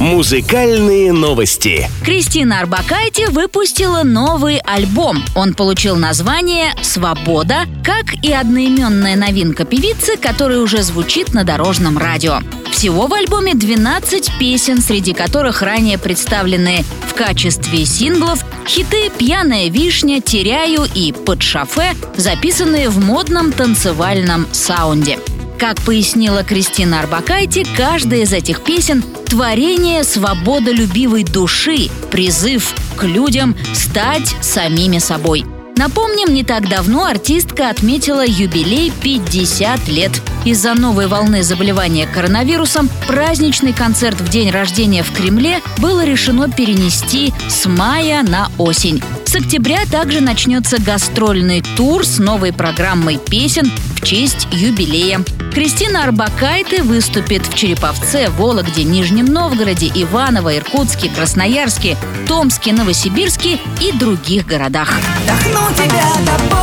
Музыкальные новости. Кристина Арбакайте выпустила новый альбом. Он получил название «Свобода», как и одноименная новинка певицы, которая уже звучит на Дорожном радио. Всего в альбоме 12 песен, среди которых ранее представлены в качестве синглов хиты «Пьяная вишня», «Теряю» и «Под шофе», записанные в модном танцевальном саунде. Как пояснила Кристина Арбакайте, каждая из этих песен – творение свободолюбивой души, призыв к людям стать самими собой – Напомним, не так давно артистка отметила юбилей 50 лет. Из-за новой волны заболевания коронавирусом праздничный концерт в день рождения в Кремле было решено перенести с мая на осень. С октября также начнется гастрольный тур с новой программой песен в честь юбилея. Кристина Арбакайте выступит в Череповце, Вологде, Нижнем Новгороде, Иваново, Иркутске, Красноярске, Томске, Новосибирске и других городах. Вдохну тебя до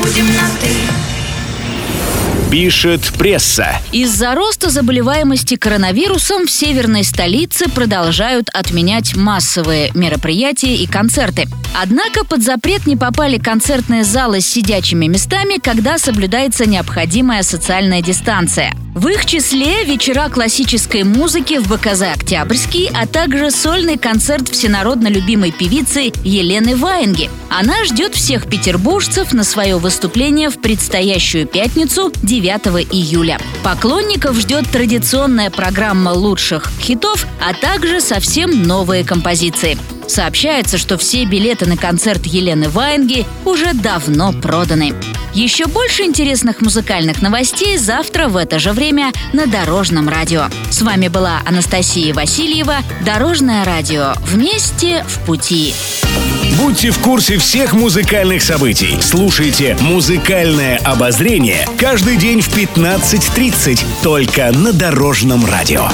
Будем на «ты» Пишет пресса. Из-за роста заболеваемости коронавирусом в северной столице продолжают отменять массовые мероприятия и концерты. Однако под запрет не попали концертные залы с сидячими местами, когда соблюдается необходимая социальная дистанция. В их числе вечера классической музыки в БКЗ «Октябрьский», а также сольный концерт всенародно любимой певицы Елены Ваенги. Она ждет всех петербуржцев на свое выступление в предстоящую пятницу 9 июля. Поклонников ждет традиционная программа лучших хитов, а также совсем новые композиции. Сообщается, что все билеты на концерт Елены Ваенги уже давно проданы. Еще больше интересных музыкальных новостей завтра в это же время на Дорожном радио. С вами была Анастасия Васильева. Дорожное радио. Вместе в пути. Будьте в курсе всех музыкальных событий. Слушайте «Музыкальное обозрение» каждый день в 15.30 только на Дорожном радио.